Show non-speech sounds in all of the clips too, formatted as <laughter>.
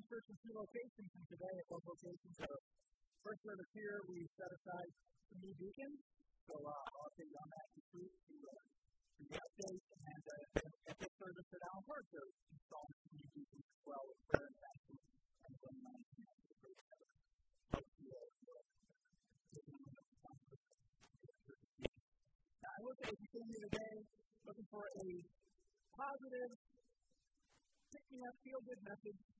one church in two locations, and today at both locations, so first service here, we set aside some new deacons. So uh, I'll update on that this week to, uh, the update. And uh, at this service at Allen Park, so installing new deacons as well with prayer and fasting and some uh, I look at you came here today looking for a positive, pick me up, feel good message.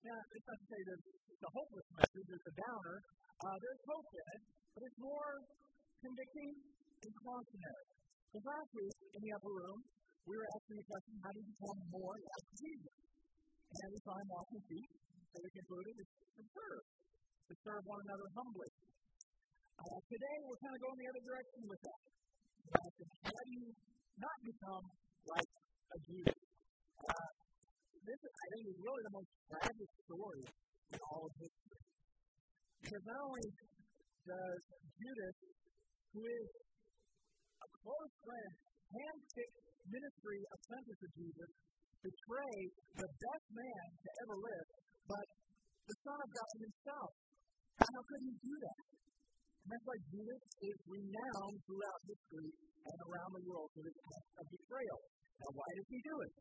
Now, it's not to say that it's a hopeless message, it's a downer. Uh, there's hope in it, but it's more convicting and cautionary. Because last week in the upper room, we were asking the question, how do you become more like Jesus? And we saw him walking feet, so we concluded it's to serve, to serve one another humbly. Uh, today, we're kind of going the other direction with that. How do you not become like a Judas? Uh, this, I think, is really the most tragic story in all of history. Because not only does Judas, who is a close friend, handpicked ministry apprentice of Jesus, betray the best man to ever live, but the Son of God himself. How could he do that? And that's why Judas is renowned throughout history and around the world for this act of betrayal. Now, why does he do it?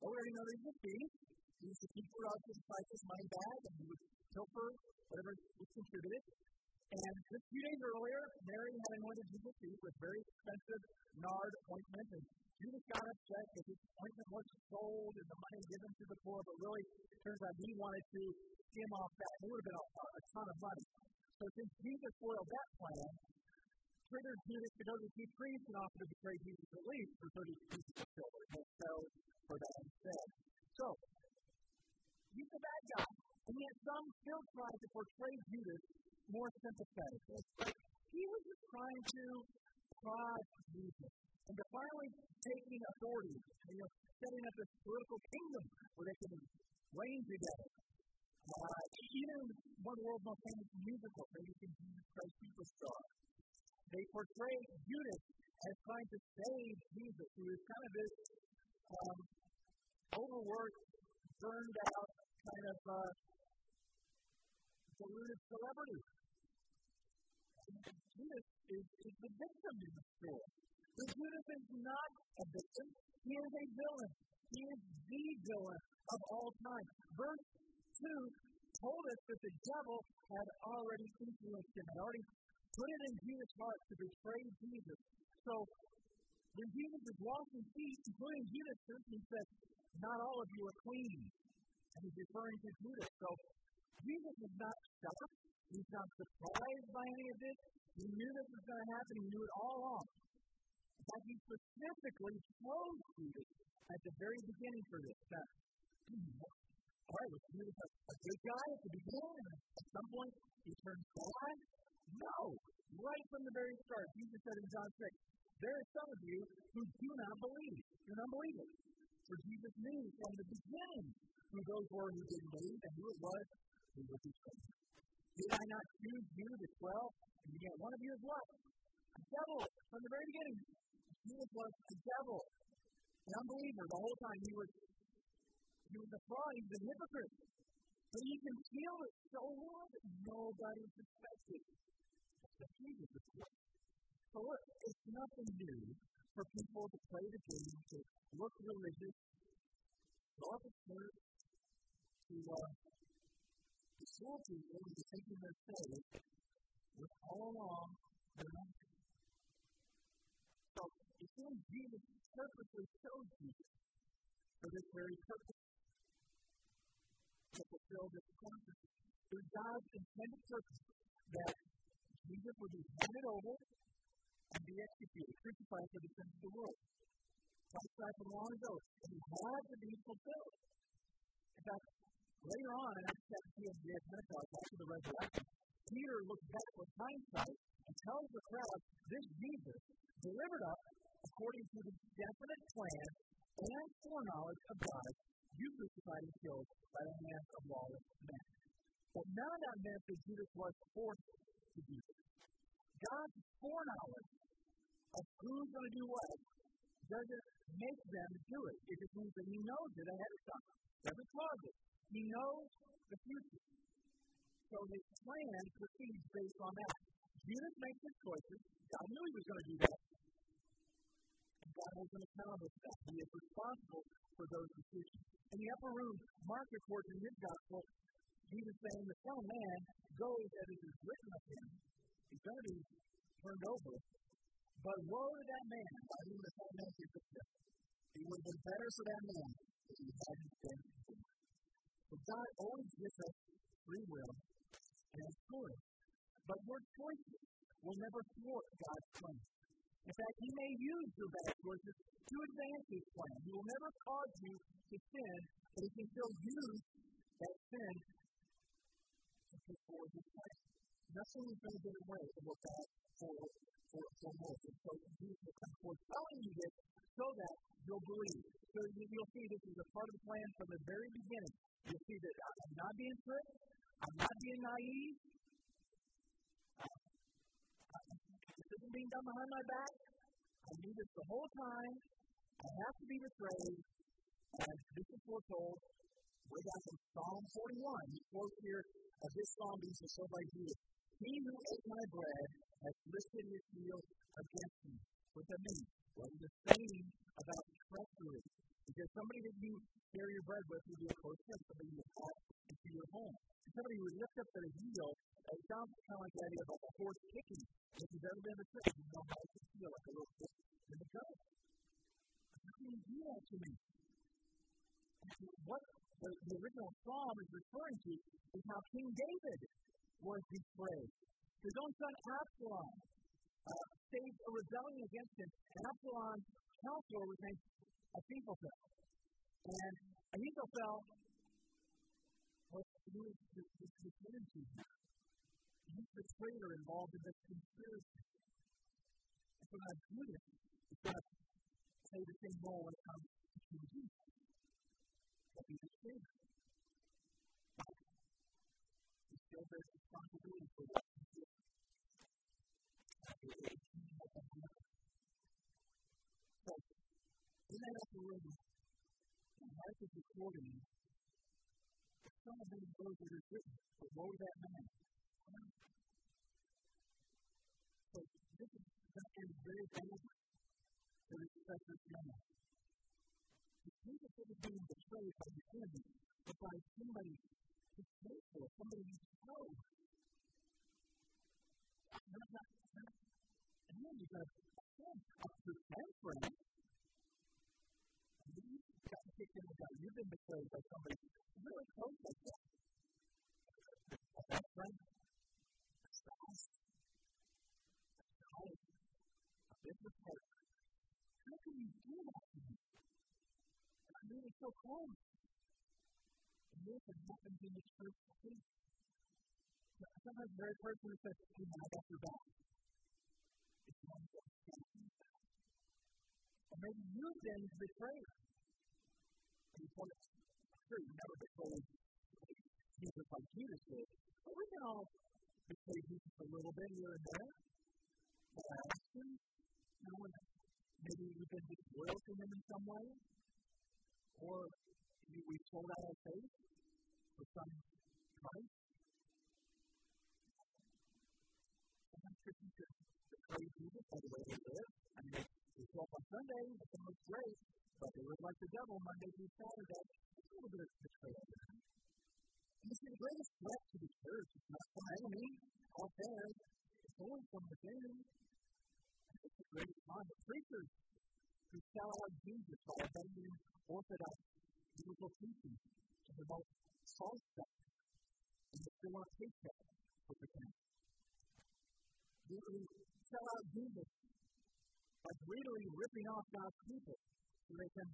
Well, we already know that a thief. He used to keep out his disciples' money bag, and he would pilfer whatever was contributed. And just a few days earlier, Mary had anointed Jesus' feet with very expensive nard ointment, and Judas got upset because his ointment was sold and the money given to the poor, but really, it turns out he wanted to skim off that. It would have been a, a ton of money. So since Jesus foiled that plan, triggered Judas to go to the chief priest and offer to betray Jesus at least for 30 pieces of silver. He'll sell for that instead. So, he's a bad guy. And yet some still try to portray Judas more sympathetic. he was just trying to prod Jesus into finally taking authority, you know, setting up this political kingdom where they can reign together. Uh, even one of the world's most famous musicals, maybe Jesus Christ Superstar, they portray Judas as trying to save Jesus, who is kind of this um, overworked, burned out, kind of uh, deluded celebrity. Judas is, is the victim in the story. But Judas is not a victim, he is a villain. He is the villain of all time. Verse 2 told us that the devil had already influenced him, had already put it in Jesus' heart to betray Jesus. So when Jesus is washing feet, including Judas, he said, Not all of you are clean. And he's referring to Judas. So Jesus is not shocked. He's not surprised by any of this. He knew this was going to happen. He knew it all along. But he specifically chose Judas at the very beginning for this. Now, <clears throat> all right, was Judas a, a good guy at the beginning? And at some point, he turns bad? No. Right from the very start, Jesus said in John 6, There are some of you who do not believe. You're not believing. For Jesus knew from the beginning who those were who didn't believe and who it was who. Did I not choose you, the twelve? And yet one of you is what? Devil. From the very beginning, Jesus was a devil, an unbeliever. The whole time he was he was a fraud, he was a hypocrite. But you can feel it so well that nobody suspected that Jesus is good. So look, it's nothing new for people to play the game, to look religious, go to church, to uh, fool people into thinking they're saved, when all along they're not. So it seems Jesus purposely chose Jesus for this very purpose to fulfill this purpose. It was God's intended purpose that Jesus would be handed over and be executed, crucified for the sins of the world. Prophesied from long ago, and he had to be fulfilled. In fact, later on in Acts chapter 2 of the day of Pentecost, after the resurrection, Peter looks back with hindsight and tells the crowd, this Jesus, delivered up according to the definite plan and foreknowledge of God, you crucified and killed by the hands of lawless men. But none of that meant that Judas was forced to do this. God's foreknowledge of who's going to do what doesn't make them do it. It just means that He knows it ahead of time. Doesn't cause it. He knows the future. So His plan proceeds based on that. Judas makes his choices. God knew he was going to do that. And God holds him accountable for that. He is responsible for those decisions. In the upper room, Mark reports in his gospel, Jesus saying, The Son of Man goes as it is written of him. He's going to be turned over. But woe to that man by whom the Son of Man is It would have been better for that man if he hadn't been So God always gives us free will and choice. But your choices will never thwart God's plan. In fact, He may use your bad choices to advance His plan. He will never cause you to sin, but He can still use that sin to push forward His plan. Nothing is going to get away from what God for for for Moses. So Jesus will come forward telling you this so that you'll believe. So you'll see this is a part of the plan from the very beginning. You'll see that I'm not being tricked. I'm not being naive. This isn't being done behind my back. I knew this the whole time. I have to be betrayed. And this is foretold way back in Psalm 41. He quotes here of this psalm being fulfilled by Jesus. He who ate my bread has lifted his heel against me. What does that mean? Well, he's saying about treachery. Because somebody that you share your bread with would be a close friend, somebody you have into your home. And somebody would lift up their heel, it sounds kind of like the idea of a horse kicking. If you've ever been a trip, you know how can feel like a little kick in the gut. How can you do that to me? What the, the original psalm is referring to is how King David was betrayed. His own son Absalom uh, staged a rebellion against him. And Absalom's counselor was named Ahithophel. And Ahithophel was he was the, the, the to him. He's the traitor involved in this conspiracy. And so now Judas is going to play the same role when it comes to Jesus. But he's a traitor. Still bears responsibility for what he did. So, in that upper room, life is? Recording, Son of Man knows what is written, but woe to that man. So this is to end very badly for this precious man. Jesus isn't being betrayed by the enemy, but by somebody who's faithful, somebody who's true. Not, not, not, and then you've got a pretend friend got kicked in the gut. You've been betrayed by somebody really close like that. How can you do that to me? I mean, it's so close. And this has happened in the church. Sometimes the very person who says, hey, man, I your back. It's Or maybe you've been betrayed people sure you never told Jesus like Jesus did. But we can all betray Jesus a little bit here and there. By actions, you know, maybe we've been disloyal to him in some way. Or we sold out our faith for some price. Sometimes Christians betray Jesus by the way they live. I mean, they on Sunday, it looks great, but they live like the devil Monday through Saturday. It's a little bit of betrayal there. And you see, the greatest threat to the church is not from enemy out there, it's only from within. It's the greatest harm. The preachers who sell out Jesus by abandoning orthodox biblical teaching and the most false stuff, and they still want a paycheck with the camp. Who sell out Jesus by greedily ripping off God's people so they can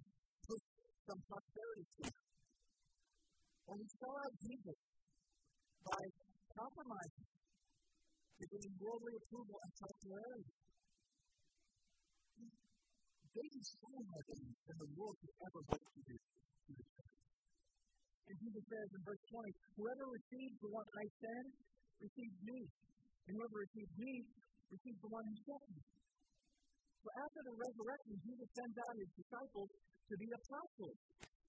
push some prosperity to it. And we saw Jesus by compromising to worldly approval and popularity. They more things than the world could ever hope to do to. And Jesus says in verse 20, Whoever receives the one I send receives me. And whoever receives me receives the one who sent me. So after the resurrection, Jesus sends out his disciples to be apostles.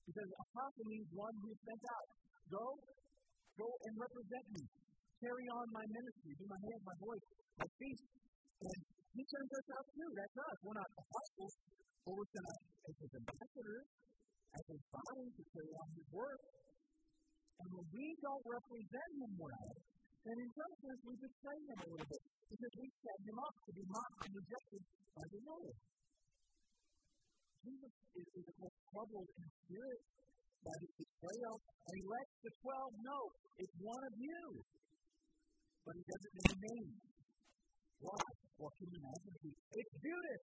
Because apostle means one who is sent out. Go, go and represent me. Carry on my ministry. Be my hands, my voice, my feet. And he sends us out too. That's us. We're not apostles, but we're sent out as his ambassadors, as his body to carry on his work. And when we don't represent him well, then in some sense we betray him a little bit because we set him up to be mocked and rejected by the world. Jesus is, is of course troubled in spirit by this betrayal, and he lets the twelve know it's one of you. But he doesn't name names. Why? Well, can you imagine? It's Judas.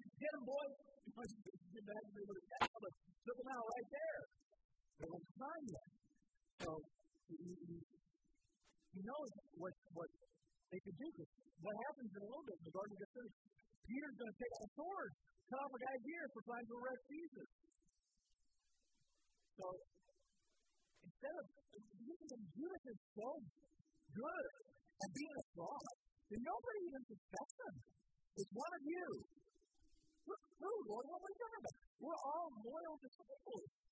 Get him, boys. <laughs> You can imagine they would have tackled him, took him out right there. There wasn't time yet. So he, knows what, what they could do. What happens in a little bit in the Garden of Gethsemane? Peter's going to take a sword, cut off a guy's ear for trying to arrest Jesus. So instead of Judas is so good at being a fraud, then nobody even suspects him. It's one of you. Who, Lord? What are you talking? We're all loyal disciples.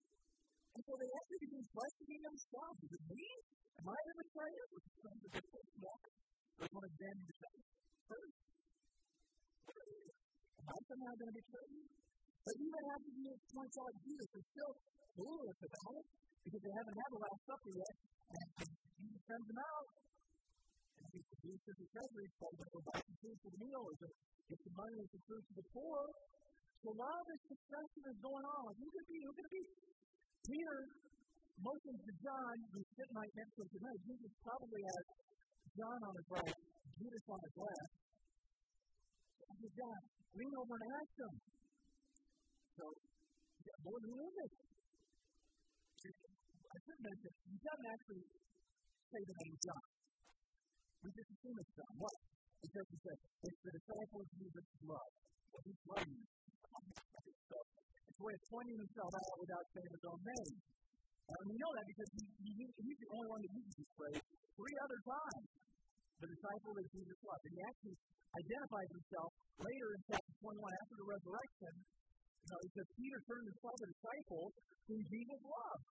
And so they actually begin questioning themselves. Is it me? Am I the betrayer? Was it some of the disciples? Or one of them themselves first? Am I somehow going to betray you? But even after Jesus points out Jesus is still clueless about it because they haven't had the Last Supper yet. And Jesus sends them out. And he produces the treasury, so they go back and food for the meal, or get the money and food to the poor. So while this discussion is going on, who's going to be? Who's going to be? Peter motions to John, who's sitting right next to him tonight. Jesus probably has John on his right, Judas on his left. I John, lean over and ask him. So, Lord, who is it? I should mention, he doesn't actually say the name John. We just assume it's John. What? Because he says, it's the disciple of Jesus' love. Well, he's loving <laughs> So, way of pointing himself out without saying his own name. And we know that because he, he, he's the only one that uses this phrase three other times. The disciple that Jesus loved. And he actually identifies himself later in chapter 21 after the resurrection. You he says, Peter turned and saw the disciple whom Jesus loved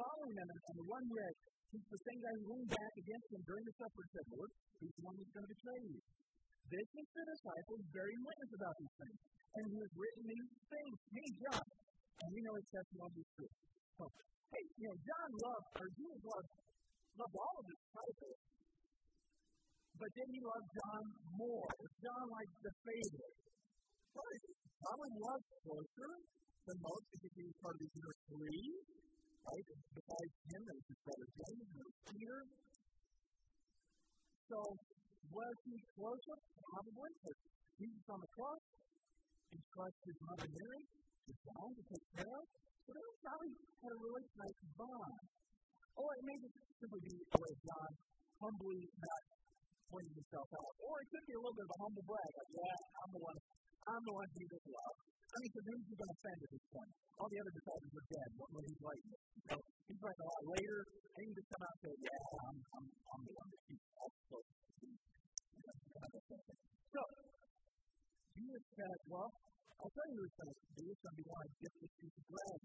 following them, and the one who had, he's the same guy who leaned back against him during the supper and said, Lord, he's the one who's going to betray you. This is the disciples bearing witness about these things. And he has written these things, me, John. And we know his testimony is true. So, hey, you know, John loved, or Jesus loved, loved all of his disciples. But then he loved John more. John like the favorite. John was closer than most because he was part of the inner three right? Besides him, there's his brother James, and Peter. So, was he closer? Probably, but Jesus on the cross, he trusts his mother Mary, his John to take care of. So they probably had a really nice bond. Or it may just simply be the way John humbly not pointing himself out. Or it could be a little bit of a humble brag, like, yeah, I'm the one, I'm the one Jesus loves. I mean, because who's he going to offend at this point? All the other disciples are dead when he's writing it. So he's writing a lot later, and he just come out and say, yeah, I'm, I'm, I'm the one that keeps all Jesus said, well, I'll tell you who it's going to be. It's going to be one of this piece of bread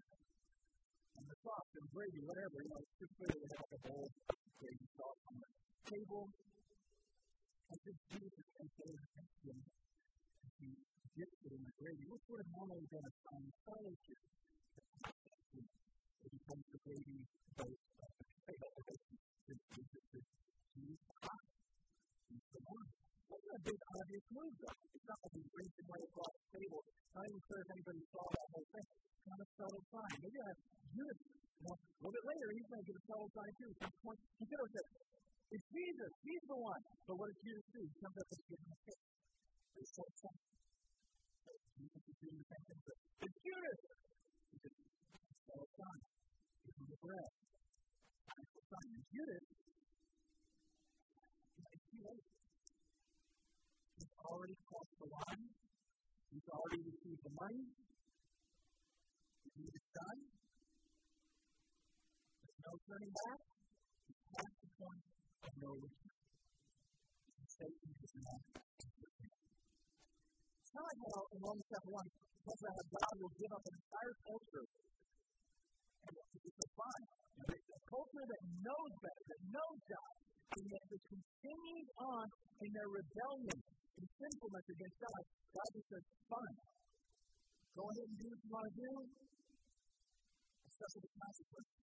and the sauce and gravy, whatever. You know, it's just clear they have a of gravy sauce on the table. And just Jesus and say, he gets it in the gravy. What's sort of normally done at time fellowship? It becomes the gravy boat of the potato. Wasn't a big obvious move, though. It's not like he's racing across the table. Not even sure if anybody saw that whole thing. Kind of subtle sign. Maybe I Judas. A little bit later, he's going to get a subtle sign too. Some point, have said, "It's Jesus. He's the one." But what does Jesus do? He comes up and gives him a kiss. It's so. Jesus the Judas. He says, "Well done. Give him the bread." Judas. He's already crossed the line. He's already received the money. Is done. There's no turning back. He's past the point of no return. Satan is not kind of like how in Romans chapter 1, talks about how God will give up an entire culture. And it's fine. A culture that knows better, that knows God, and yet it continues on in their rebellion and sinfulness against God. God just says, fine. Go ahead and do what you want to do, suffer the consequences.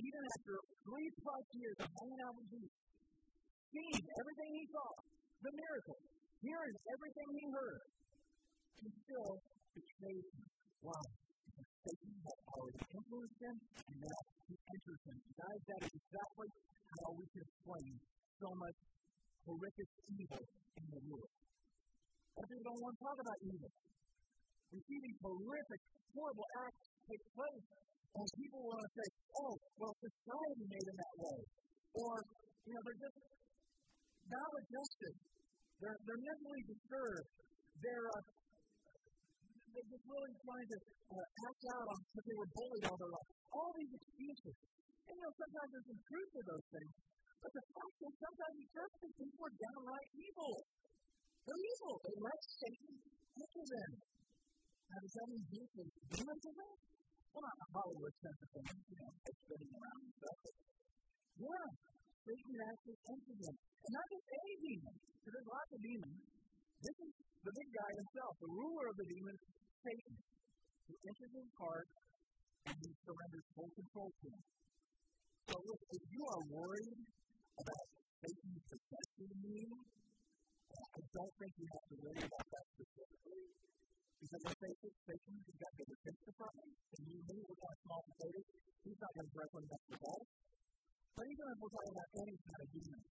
Even after three plus years of hanging out with Jesus, seeing everything he saw, the miracles, hearing everything he heard, he still betrayed him. Why? Satan had already influenced him, and now he enters him. Guys, that is exactly how we can explain so much horrific evil in the world. But people don't want to talk about evil. We see these horrific, horrible acts take place, and people want to say, oh, well, society made them that way. Or, you know, they're just maladjusted. They're, they're mentally disturbed. They're, uh, they're just really trying to uh, act out on because they were bullied all their life. All these excuses. And, you know, sometimes there's some truth to those things. But the fact is, sometimes these churches people are downright evil. They're evil. They let Satan enter them. Now, does that mean Jesus is demons in them? Well, not Hollywood sense of things, you know, spinning around and stuff. Yeah, Satan actually enters them. And not just any demon, because there's lots of demons. This is the big guy himself, the ruler of the demons, Satan, who enters his heart and he surrenders full control to him. So, look, if you are worried about Satan possessing you, I don't think you have to worry about that specifically. Because I say it, Satan has got bigger fish to fry, and you me, we're kind of small potatoes. He's not going to directly mess with us. But even if we're talking about any kind of demon,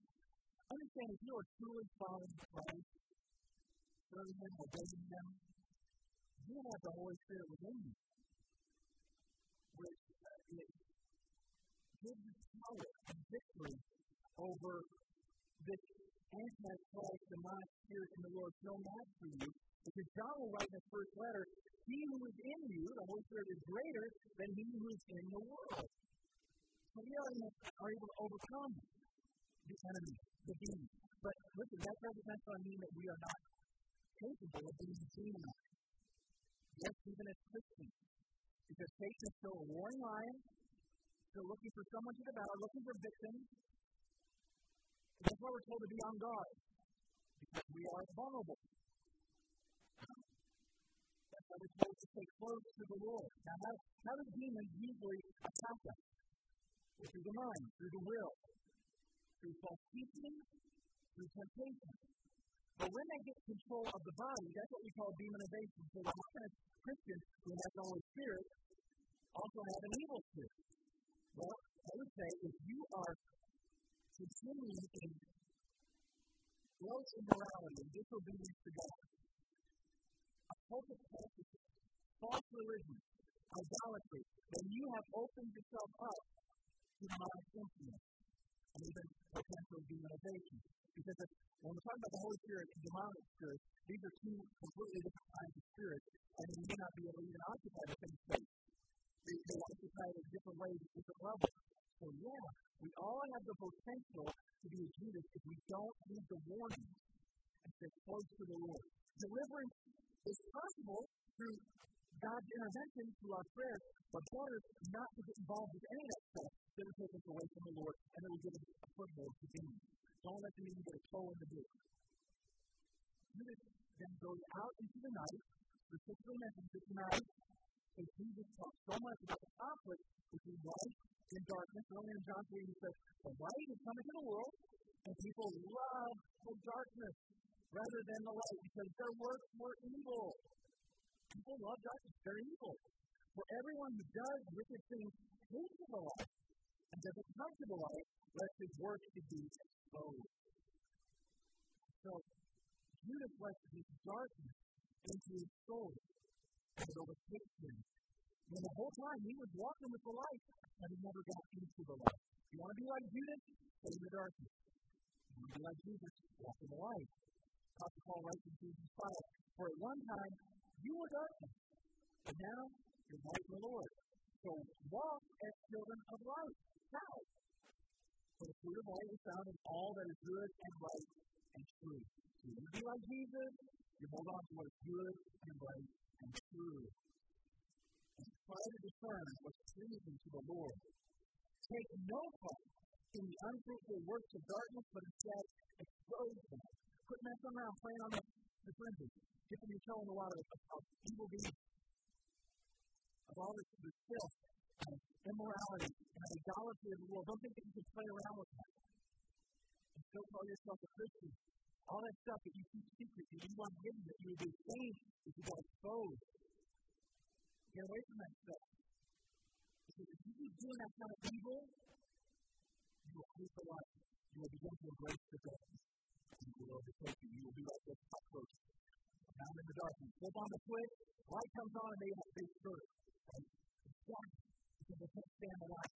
understand if you are truly following Christ, serving Him, obeying Him, you have the Holy Spirit within you, which uh, gives you power and victory over this anti-Christ demonic spirit in the world no match for you. Because John will write in his first letter, He who is in you, the Holy Spirit, is greater than he who is in the world. So we are, are able to overcome the enemy, the demon. But listen, that doesn't mean that we are not capable of being demonized. Yes, even as Christians. Because Satan is still a roaring lion, still looking for someone to devour, looking for victims. That's why we're told to be on guard. Because we are vulnerable. That's why we're told to stay close to the Lord. Now, how, how do demons usually attack us? Through the mind, through the will, through false teaching, through temptation. But when they get control of the body, that's what we call demonization. So the of Christian who has the Holy Spirit also have an evil spirit. Well, I would say if you are continuing in gross immorality and disobedience to God, occultic practices, false religion, idolatry, then you have opened yourself up to demonic influence and even potential demonization. Because if, when we're talking about the Holy Spirit and demonic spirit, these are two completely different kinds of spirits, and you may not be able to even occupy the same space. They, they occupy it at different ways, at different levels. So, yeah, we all have the potential to be a Judas if we don't heed the warning and stay close to the Lord. Deliverance is possible through God's intervention through our prayers, but better not to get involved with any of that stuff that will take us away from the Lord and that will give us a foothold to demons. Don't let them even get a toe in the door. Judas then goes out into the night, specifically mentions this night, and Jesus talks so much about the conflict between light and darkness. Earlier in John 3, he says, The light is coming to the world, and people love the darkness rather than the light because their works were evil. People love darkness, they're evil. For everyone who does wicked things hates the light and doesn't come to the light, lest his work should be exposed. So, Judas lets this darkness into his soul and it overtakes him. And the whole time he was walking with the light, and he never got into the light. You want to be like Judas? Stay in the darkness. You want to be like Jesus? Walk in the light. Apostle Paul writes in Ephesians 5, For at one time you were darkness, but now you're light in the Lord. So walk as children of light. How? For the fruit of light is found in all that is good and right and true. So you want to be like Jesus, you hold on to what is good and right and true. And try to discern what's pleasing to the Lord. Take no part in the unfruitful works of darkness, but instead expose them. Quit messing around playing on the, the fringes. Dipping your toe in the water of, evil deeds, of all this, this filth, and immorality, and idolatry of the world. Don't think that you can play around with that. And still call yourself a Christian. All that stuff that you keep secret, that you want hidden, that you would be ashamed, that you got exposed. Get away from that stuff. Because if you keep doing that kind of evil, you will hate the light. You will begin to embrace the darkness. You will overtake you. You will be like those cockroaches found in the darkness. Flip on the switch, light comes on, and they have big skirt. Right? It's dark because they can't stand the light.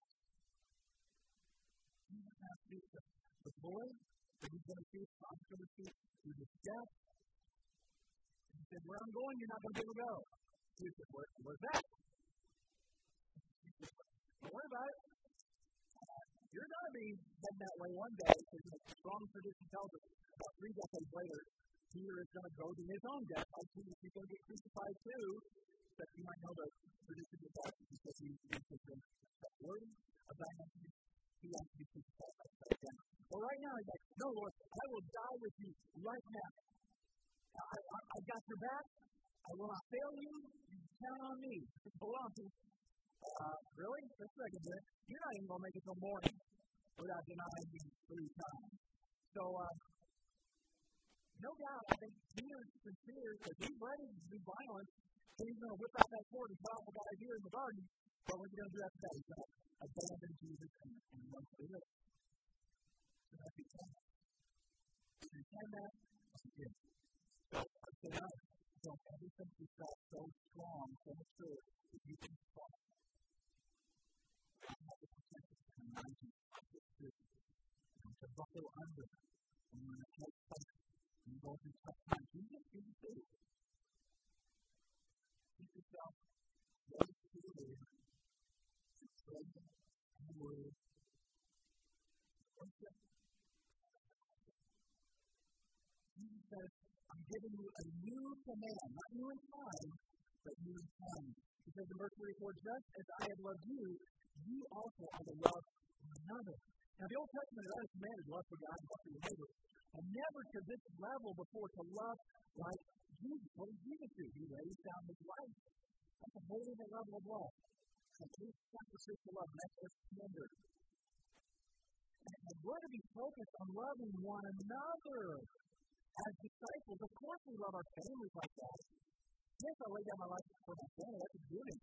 Jesus has to the, the glory that he's going to see, God's going to see through this death. And he said, Where I'm going, you're not going to be able to go. He said, Where, Where's that? Don't worry about it. You're going to be heading that way one day because you strong tradition tells us about three decades later, Peter is going to go to his own death. Like Jesus, he's going to get crucified too. That you might know the tradition of that because he is the word of thy he wants to be crucified upside down. Well, right now, he's like, No, Lord, I will die with you right now. I, I, I got your back. I will not fail you. You count on me. Hold on to uh, really? A second here. You're not even going to make it till morning without denying me three times. So, uh, no doubt, I think Peter is sincere because he's ready to do violence. So he's going to whip out that sword and kill the guy here in the garden. But what's he going to do after that? He's going to abandon Jesus and, and run for his So the plan. If you can that, it. So, I say, no, don't ever think so strong, so mature, that you can fall. To buckle under when you're in a tight place you go through tough times. You just do thing. Keep yourself to Lord. Pray and word. Jesus says, I'm giving you a new command, not new in time, but new in time. He says in verse 34, just as I have loved you, you also are to love one another. Now, the Old Testament is always commanded love for God and love for your neighbor. And never to this level before to love like Jesus. What did Jesus do? He laid down his life. That's a whole different level of love. Complete sacrificial love. That's what's tender. And we're to be focused on loving one another as disciples. Of course, we love our families like that. Yes, I lay down my life for my family. That's a thing.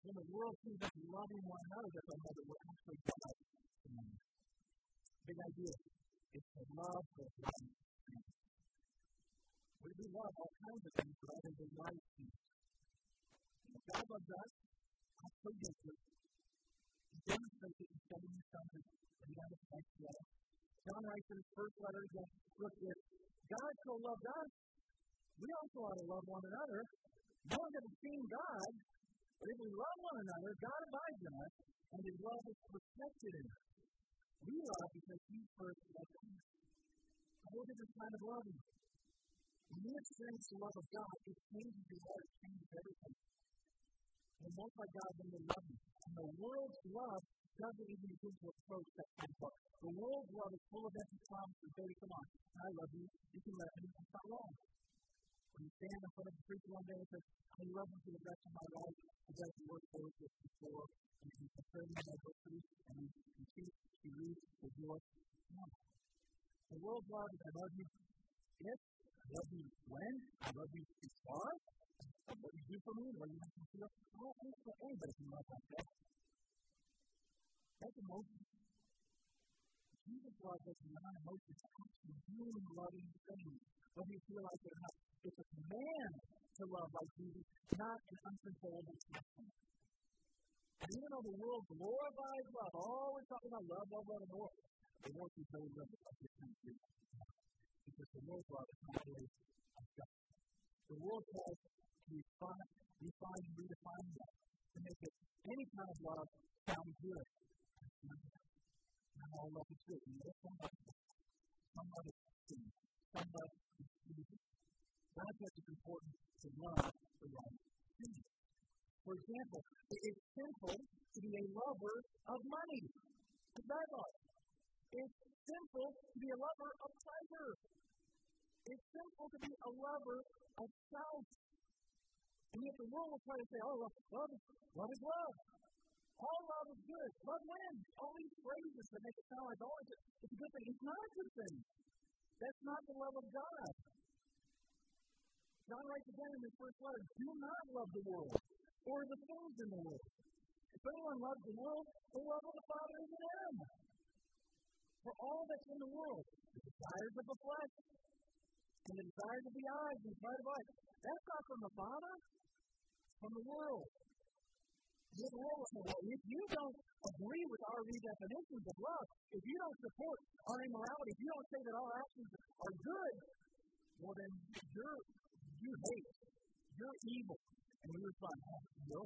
When the world sees us loving one another, that they'll know we're actually God. Big idea. It's the love of God. We, love all kinds of things, only the right things. God loves us, deeply, He demonstrates it in sending His Son to be on the next letter. John writes in his first letter again, look, if God so loved us, we also ought to love one another. No one has seen God, but if we love one another, God abides in us, and His love is perfected in us. We love because He first loved us. Look at this kind of loving. When you experience the love of God, it changes your heart, it changes everything. And most like God when you love Him. And the world's love doesn't even begin to approach that kind love. The world's love is full of empty promises. Baby, come on. I love you. You can let me. It's not wrong. When you stand in front of the preacher one day and say, I love you for the rest of my life, I got to work for it before, and you can me my virtues, and you can see to read the. No. The world's love is I love you if, I love you when, I love you because, what you do for me, what you make me feel. I don't think for anybody can love like that. That's emotion. Jesus loves us beyond emotions, actually doing loving things, whether you feel like it or not. It's a command to love like Jesus, not an uncontrollable passion. And even though the world glorifies love, always talking about love, love, love, and more, the world is no love like this country. Because the world's love is not really of God. The world to refine, refine and redefine love, to make it any kind of love sound good. Not all love is good. You know somebody somewhat esteem, somewhat exclusive. That's why it's important to love the right thing. For example, it is simple to be a lover of money. It's that It's simple to be a lover of pleasure. It's simple to be a lover of self. And yet the world will try to say, oh, love, love, love is love. All love is good. Love wins. All these phrases that make it sound like oh, it's a, it's a good thing. It's not a good thing. That's not the love of God. John writes again in his first letter, do not love the world or the things in the world. If anyone loves the world, the love of the Father is in him. For all that's in the world, the desires of the flesh, and the desires of the eyes, and the pride of life, that's not from the Father, from the world. If you don't agree with our redefinitions of love, if you don't support our immorality, if you don't say that our actions are good, well then you're you hate, you're evil. And we respond, no.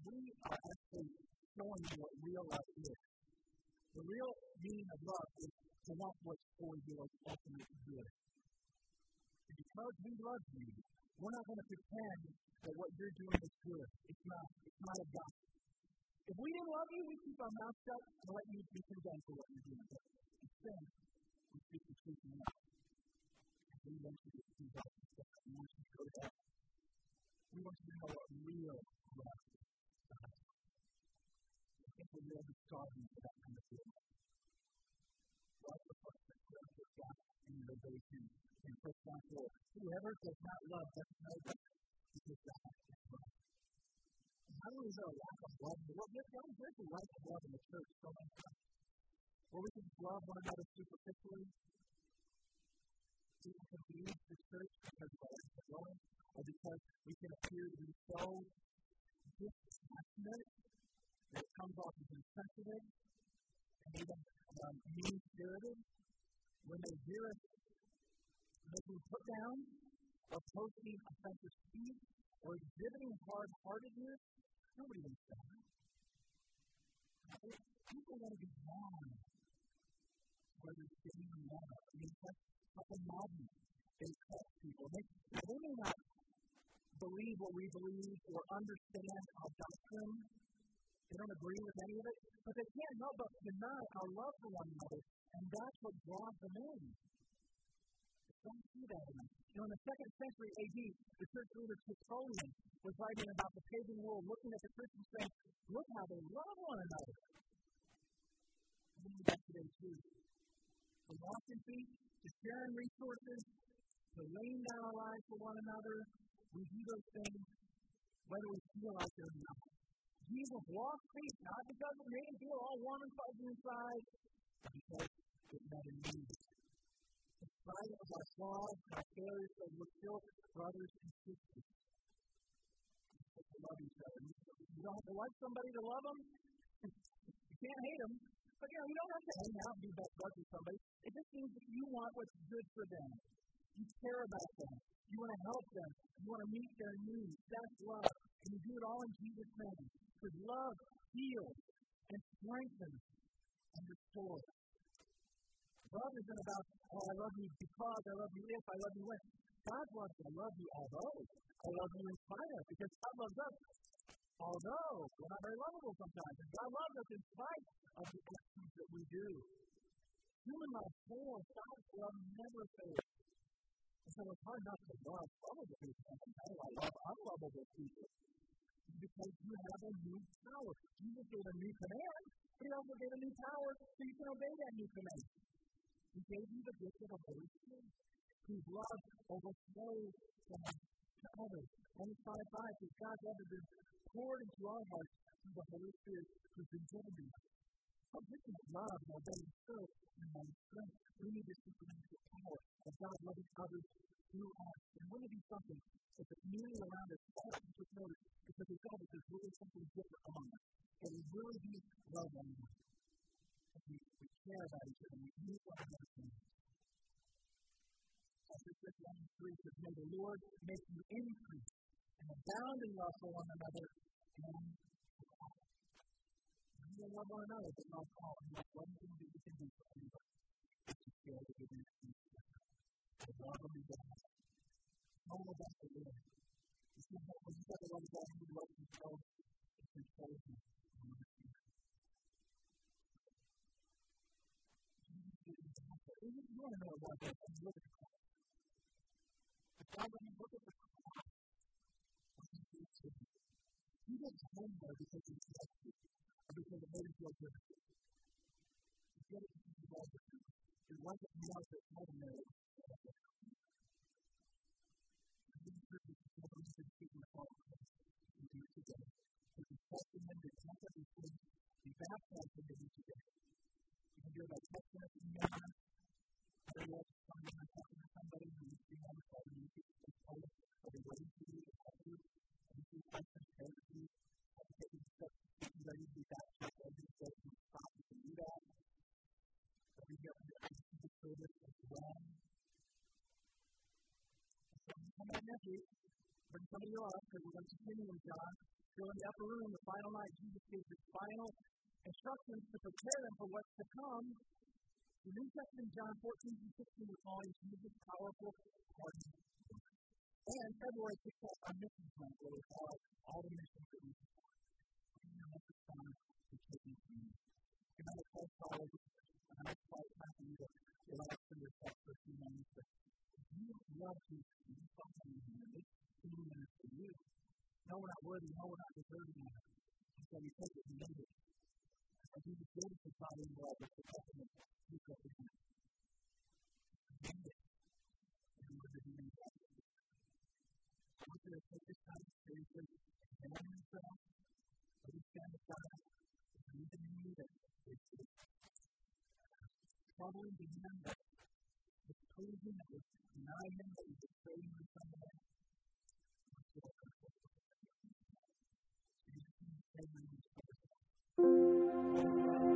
We are actually showing you what real love is. The real meaning of love is to want what's for your ultimate good. Because we love you, we're not going to pretend that what you're doing is good. It's not. It's not of God. If we didn't love you, we'd keep our mouth shut and let you be condemned for what you're doing. But instead, we speak the truth in love. We want you to see God. We want you to go to. We want you to know what real love is. I think starving for that kind of feeling. Love the in innovation in 1 John 4. Whoever does not love doesn't know God because God is love. How is there a lack of love? Well, there's, there's a lack of love in the church so many times. Where we can love one another superficially. People can leave the church because of our lack or because we can appear to be so dispassionate that it comes off as insensitive even um, mean spirited. When they hear us making put down or posting offensive speech or exhibiting hard heartedness, nobody wants that. People want to be wrong, whether it's getting or not. I mean, that's like a magnet. They trust people. They, they may not believe what we believe or understand our doctrine. They don't agree with any of it, but they can't help but deny our love for one another, and that's what draws them in. Don't see that in You know, in the second century AD, the church leader Tertullian was writing about the pagan world, looking at the Christians saying, look how they love one another. And then back today too. Feet to sharing resources, to laying down our lives for one another, we do those things whether we feel like it or not. Jesus walked feet, not because it made him feel all warm and fuzzy inside, but because it met a need in spite of our flaws, our failures, that we're still brothers and sisters. To love each other. You don't have to like somebody to love them. you can't hate them. But you know, you don't have to hang out and be best buds with somebody. It just means that you want what's good for them. You care about them. You want to help them. You want to meet their needs. That's love. And you do it all in Jesus' name. Because love heals and strengthens and restores. Love isn't about, oh, I love you because, I love you if, I love you when. God wants to love you although. I love you in spite of, because God loves us. Although we're not very lovable sometimes, and God loves us in spite of the actions that we do. Human love fails. God's love never fails. And so it's hard not to love lovable people. I love unlovable people because you have a new power. Jesus gave a new command, but he also gave a new power so you can obey that new command. He gave you the gift of the Holy Spirit, whose love overflows to others. Romans 5 5 says, God's love has been poured into our hearts through the Holy Spirit who's been given to us. How different love and obeying spirit and my strength. We need this supernatural power of God loving others through us. And wouldn't it be something if the community around us all took notice because we felt that there's really something different among us? That we really do love one another we, we care about each other, we use one another. Chapter 6, 3 says, May the Lord make you increase and abound in love for one another and to love one another, but love all. And that's one thing that you can do for anybody. Is to share the good news of Jesus. The love of God. All about the Lord. You see, when you say the love of God, you love yourself, it's important. You want to know about that? At the cross. The God, when you look at the cross, he didn't hang there because he sexy or because it made him feel good. He did it because he loved it. It wasn't there. He baptized him every day. You can do it by texting us in the yard, or you have to come in and talk to somebody who's being on the phone and you can be part of a waiting for you to help you and see questions, therapy, how to get yourself ready to be baptized every day and stop you can do that. So we get the ICU service as well. So come back next week, bring some you up, because we're going to continue with John. Go in the upper room, the final night, Jesus gives his final instructions to prepare them for what's to come. The New Testament, John 14 and 16, is calling Jesus' powerful party. And February kicks off our mission month, where we call all the missions that we. And. You you in you love you follow him, it's 15 minutes for you. No, we're not worthy, no, we're not deserving of it. So we take it and live it and he was ready to find him while the profession of people in. I want you to take this time seriously and yourself you. it's the pleasing, that was him, that was was the one the one to was the one who the the the the the the the the the the the the the the Thank you.